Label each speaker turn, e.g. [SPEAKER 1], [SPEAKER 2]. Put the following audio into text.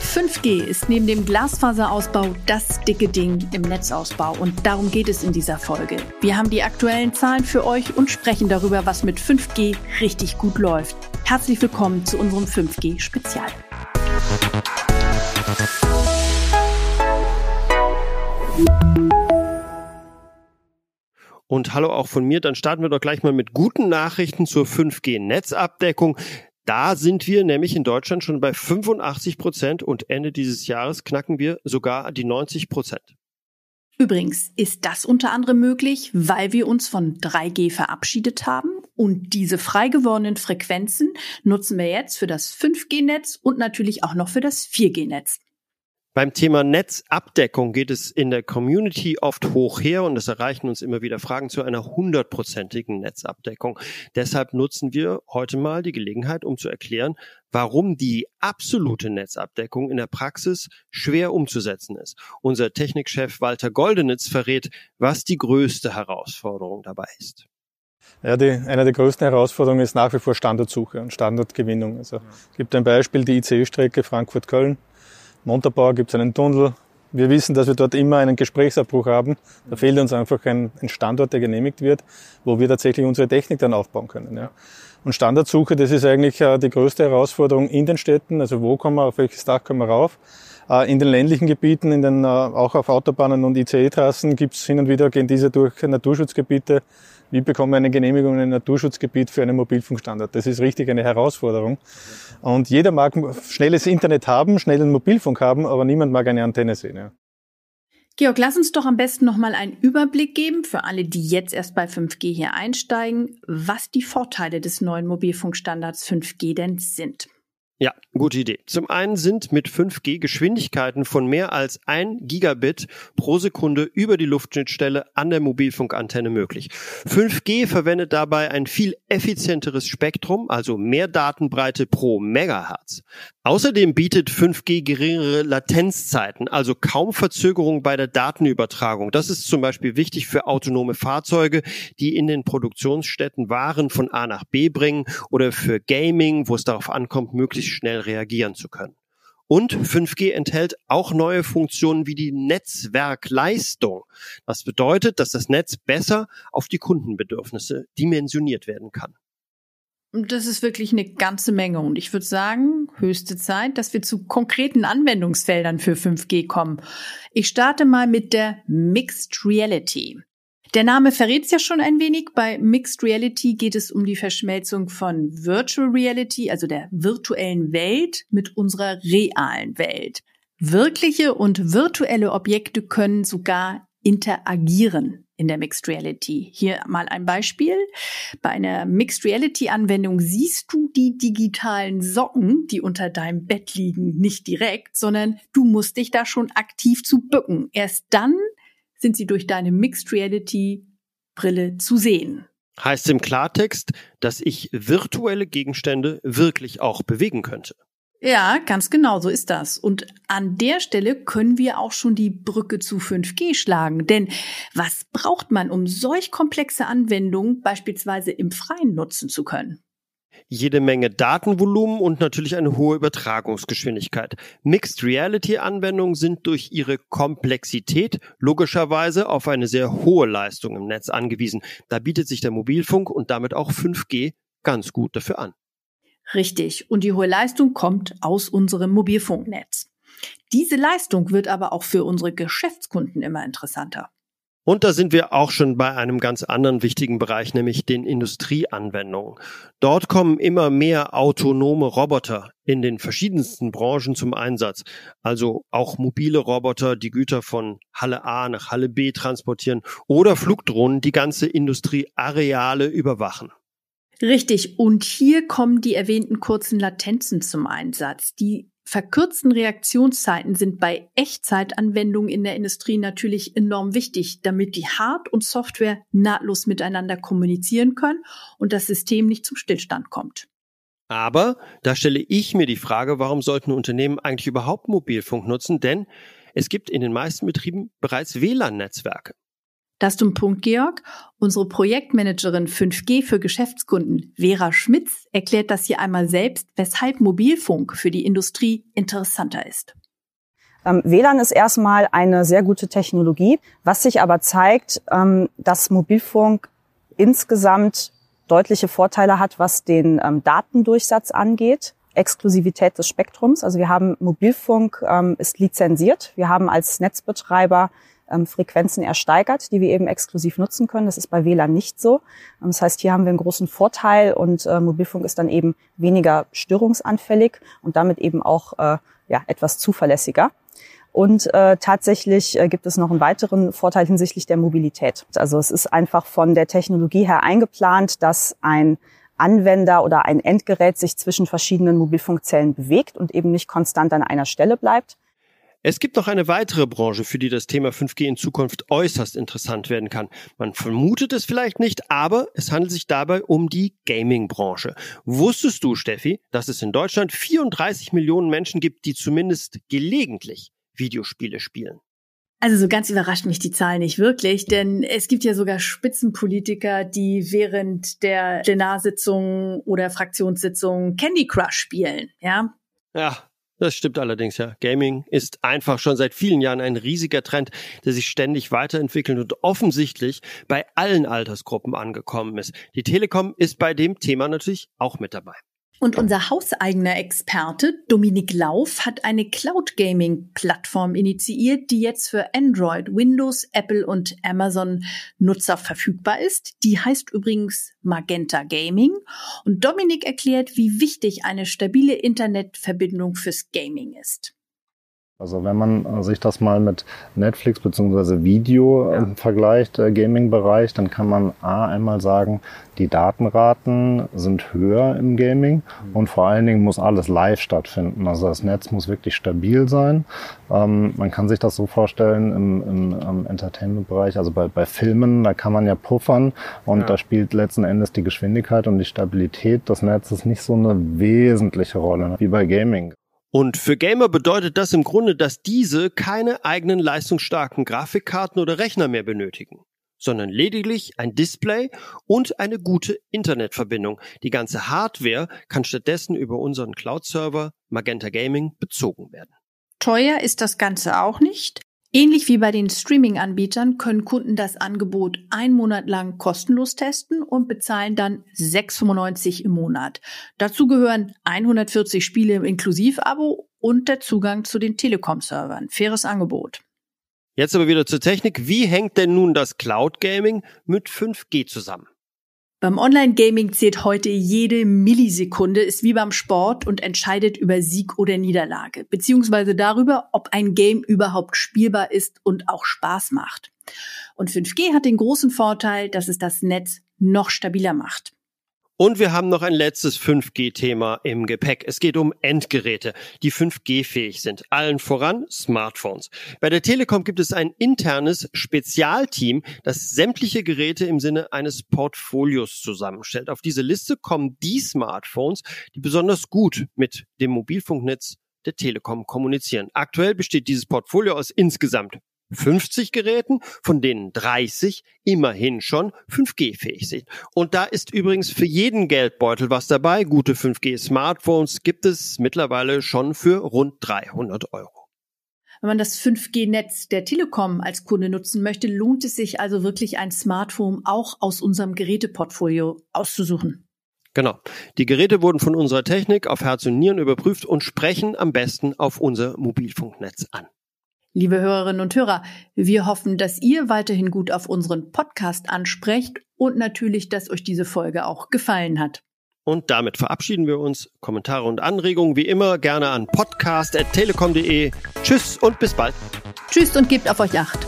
[SPEAKER 1] 5G ist neben dem Glasfaserausbau das dicke Ding im Netzausbau und darum geht es in dieser Folge. Wir haben die aktuellen Zahlen für euch und sprechen darüber, was mit 5G richtig gut läuft. Herzlich willkommen zu unserem 5G-Spezial.
[SPEAKER 2] Und hallo auch von mir. Dann starten wir doch gleich mal mit guten Nachrichten zur 5G-Netzabdeckung. Da sind wir nämlich in Deutschland schon bei 85 Prozent und Ende dieses Jahres knacken wir sogar die 90 Prozent.
[SPEAKER 1] Übrigens ist das unter anderem möglich, weil wir uns von 3G verabschiedet haben und diese frei gewordenen Frequenzen nutzen wir jetzt für das 5G-Netz und natürlich auch noch für das 4G-Netz.
[SPEAKER 2] Beim Thema Netzabdeckung geht es in der Community oft hoch her und es erreichen uns immer wieder Fragen zu einer hundertprozentigen Netzabdeckung. Deshalb nutzen wir heute mal die Gelegenheit, um zu erklären, warum die absolute Netzabdeckung in der Praxis schwer umzusetzen ist. Unser Technikchef Walter Goldenitz verrät, was die größte Herausforderung dabei ist.
[SPEAKER 3] Ja, die, eine der größten Herausforderungen ist nach wie vor Standardsuche und Standardgewinnung. Also es gibt ein Beispiel, die ICE-Strecke Frankfurt-Köln. Montabaur gibt es einen Tunnel. Wir wissen, dass wir dort immer einen Gesprächsabbruch haben. Da fehlt uns einfach ein, ein Standort, der genehmigt wird, wo wir tatsächlich unsere Technik dann aufbauen können. Ja. Und Standardsuche, das ist eigentlich äh, die größte Herausforderung in den Städten. Also wo kommen wir, auf welches Dach kommen wir rauf? Äh, in den ländlichen Gebieten, in den, äh, auch auf Autobahnen und ICE-Trassen gibt es hin und wieder, gehen diese durch Naturschutzgebiete wie bekomme ich eine Genehmigung in einem Naturschutzgebiet für einen Mobilfunkstandard? Das ist richtig eine Herausforderung. Und jeder mag schnelles Internet haben, schnellen Mobilfunk haben, aber niemand mag eine Antenne sehen. Ja.
[SPEAKER 1] Georg, lass uns doch am besten nochmal einen Überblick geben für alle, die jetzt erst bei 5G hier einsteigen, was die Vorteile des neuen Mobilfunkstandards 5G denn sind.
[SPEAKER 2] Ja, gute Idee. Zum einen sind mit 5G Geschwindigkeiten von mehr als ein Gigabit pro Sekunde über die Luftschnittstelle an der Mobilfunkantenne möglich. 5G verwendet dabei ein viel effizienteres Spektrum, also mehr Datenbreite pro Megahertz. Außerdem bietet 5G geringere Latenzzeiten, also kaum Verzögerung bei der Datenübertragung. Das ist zum Beispiel wichtig für autonome Fahrzeuge, die in den Produktionsstätten Waren von A nach B bringen oder für Gaming, wo es darauf ankommt, möglichst schnell reagieren zu können. Und 5G enthält auch neue Funktionen wie die Netzwerkleistung. Das bedeutet, dass das Netz besser auf die Kundenbedürfnisse dimensioniert werden kann.
[SPEAKER 1] Das ist wirklich eine ganze Menge und ich würde sagen, höchste Zeit, dass wir zu konkreten Anwendungsfeldern für 5G kommen. Ich starte mal mit der Mixed Reality. Der Name verrät es ja schon ein wenig. Bei Mixed Reality geht es um die Verschmelzung von Virtual Reality, also der virtuellen Welt, mit unserer realen Welt. Wirkliche und virtuelle Objekte können sogar interagieren in der Mixed Reality. Hier mal ein Beispiel. Bei einer Mixed Reality Anwendung siehst du die digitalen Socken, die unter deinem Bett liegen, nicht direkt, sondern du musst dich da schon aktiv zu bücken. Erst dann sind sie durch deine Mixed Reality Brille zu sehen.
[SPEAKER 2] Heißt im Klartext, dass ich virtuelle Gegenstände wirklich auch bewegen könnte.
[SPEAKER 1] Ja, ganz genau, so ist das. Und an der Stelle können wir auch schon die Brücke zu 5G schlagen. Denn was braucht man, um solch komplexe Anwendungen beispielsweise im Freien nutzen zu können?
[SPEAKER 2] Jede Menge Datenvolumen und natürlich eine hohe Übertragungsgeschwindigkeit. Mixed Reality Anwendungen sind durch ihre Komplexität logischerweise auf eine sehr hohe Leistung im Netz angewiesen. Da bietet sich der Mobilfunk und damit auch 5G ganz gut dafür an.
[SPEAKER 1] Richtig. Und die hohe Leistung kommt aus unserem Mobilfunknetz. Diese Leistung wird aber auch für unsere Geschäftskunden immer interessanter.
[SPEAKER 2] Und da sind wir auch schon bei einem ganz anderen wichtigen Bereich, nämlich den Industrieanwendungen. Dort kommen immer mehr autonome Roboter in den verschiedensten Branchen zum Einsatz. Also auch mobile Roboter, die Güter von Halle A nach Halle B transportieren oder Flugdrohnen, die ganze Industrieareale überwachen.
[SPEAKER 1] Richtig. Und hier kommen die erwähnten kurzen Latenzen zum Einsatz. Die verkürzten Reaktionszeiten sind bei Echtzeitanwendungen in der Industrie natürlich enorm wichtig, damit die Hard- und Software nahtlos miteinander kommunizieren können und das System nicht zum Stillstand kommt.
[SPEAKER 2] Aber da stelle ich mir die Frage, warum sollten Unternehmen eigentlich überhaupt Mobilfunk nutzen? Denn es gibt in den meisten Betrieben bereits WLAN-Netzwerke.
[SPEAKER 1] Da hast du Punkt, Georg. Unsere Projektmanagerin 5G für Geschäftskunden, Vera Schmitz, erklärt das hier einmal selbst, weshalb Mobilfunk für die Industrie interessanter ist.
[SPEAKER 4] Ähm, WLAN ist erstmal eine sehr gute Technologie, was sich aber zeigt, ähm, dass Mobilfunk insgesamt deutliche Vorteile hat, was den ähm, Datendurchsatz angeht. Exklusivität des Spektrums. Also wir haben Mobilfunk ist lizenziert. Wir haben als Netzbetreiber ähm, Frequenzen ersteigert, die wir eben exklusiv nutzen können. Das ist bei WLAN nicht so. Ähm, das heißt, hier haben wir einen großen Vorteil und äh, Mobilfunk ist dann eben weniger störungsanfällig und damit eben auch äh, ja, etwas zuverlässiger. Und äh, tatsächlich äh, gibt es noch einen weiteren Vorteil hinsichtlich der Mobilität. Also es ist einfach von der Technologie her eingeplant, dass ein Anwender oder ein Endgerät sich zwischen verschiedenen Mobilfunkzellen bewegt und eben nicht konstant an einer Stelle bleibt.
[SPEAKER 2] Es gibt noch eine weitere Branche, für die das Thema 5G in Zukunft äußerst interessant werden kann. Man vermutet es vielleicht nicht, aber es handelt sich dabei um die Gaming-Branche. Wusstest du, Steffi, dass es in Deutschland 34 Millionen Menschen gibt, die zumindest gelegentlich Videospiele spielen?
[SPEAKER 1] Also so ganz überrascht mich die Zahl nicht wirklich, denn es gibt ja sogar Spitzenpolitiker, die während der Plenarsitzung oder Fraktionssitzung Candy Crush spielen, ja?
[SPEAKER 2] Ja, das stimmt allerdings, ja. Gaming ist einfach schon seit vielen Jahren ein riesiger Trend, der sich ständig weiterentwickelt und offensichtlich bei allen Altersgruppen angekommen ist. Die Telekom ist bei dem Thema natürlich auch mit dabei.
[SPEAKER 1] Und unser hauseigener Experte Dominik Lauf hat eine Cloud Gaming Plattform initiiert, die jetzt für Android, Windows, Apple und Amazon Nutzer verfügbar ist. Die heißt übrigens Magenta Gaming. Und Dominik erklärt, wie wichtig eine stabile Internetverbindung fürs Gaming ist.
[SPEAKER 5] Also wenn man äh, sich das mal mit Netflix bzw. Video ja. äh, vergleicht, äh, Gaming-Bereich, dann kann man A einmal sagen, die Datenraten sind höher im Gaming mhm. und vor allen Dingen muss alles live stattfinden. Also das Netz muss wirklich stabil sein. Ähm, man kann sich das so vorstellen im, im, im Entertainment-Bereich, also bei, bei Filmen, da kann man ja puffern und ja. da spielt letzten Endes die Geschwindigkeit und die Stabilität des Netzes nicht so eine wesentliche Rolle wie bei Gaming.
[SPEAKER 2] Und für Gamer bedeutet das im Grunde, dass diese keine eigenen leistungsstarken Grafikkarten oder Rechner mehr benötigen, sondern lediglich ein Display und eine gute Internetverbindung. Die ganze Hardware kann stattdessen über unseren Cloud-Server Magenta Gaming bezogen werden.
[SPEAKER 1] Teuer ist das Ganze auch nicht. Ähnlich wie bei den Streaming-Anbietern können Kunden das Angebot einen Monat lang kostenlos testen und bezahlen dann 6,95 im Monat. Dazu gehören 140 Spiele im Inklusivabo und der Zugang zu den Telekom-Servern. Faires Angebot.
[SPEAKER 2] Jetzt aber wieder zur Technik. Wie hängt denn nun das Cloud Gaming mit 5G zusammen?
[SPEAKER 1] Beim Online-Gaming zählt heute jede Millisekunde, ist wie beim Sport und entscheidet über Sieg oder Niederlage, beziehungsweise darüber, ob ein Game überhaupt spielbar ist und auch Spaß macht. Und 5G hat den großen Vorteil, dass es das Netz noch stabiler macht.
[SPEAKER 2] Und wir haben noch ein letztes 5G-Thema im Gepäck. Es geht um Endgeräte, die 5G-fähig sind. Allen voran Smartphones. Bei der Telekom gibt es ein internes Spezialteam, das sämtliche Geräte im Sinne eines Portfolios zusammenstellt. Auf diese Liste kommen die Smartphones, die besonders gut mit dem Mobilfunknetz der Telekom kommunizieren. Aktuell besteht dieses Portfolio aus insgesamt 50 Geräten, von denen 30 immerhin schon 5G-fähig sind. Und da ist übrigens für jeden Geldbeutel was dabei. Gute 5G-Smartphones gibt es mittlerweile schon für rund 300 Euro.
[SPEAKER 1] Wenn man das 5G-Netz der Telekom als Kunde nutzen möchte, lohnt es sich also wirklich ein Smartphone auch aus unserem Geräteportfolio auszusuchen.
[SPEAKER 2] Genau. Die Geräte wurden von unserer Technik auf Herz und Nieren überprüft und sprechen am besten auf unser Mobilfunknetz an.
[SPEAKER 1] Liebe Hörerinnen und Hörer, wir hoffen, dass ihr weiterhin gut auf unseren Podcast ansprecht und natürlich, dass euch diese Folge auch gefallen hat.
[SPEAKER 2] Und damit verabschieden wir uns. Kommentare und Anregungen wie immer gerne an podcast.telekom.de. Tschüss und bis bald.
[SPEAKER 1] Tschüss und gebt auf euch Acht.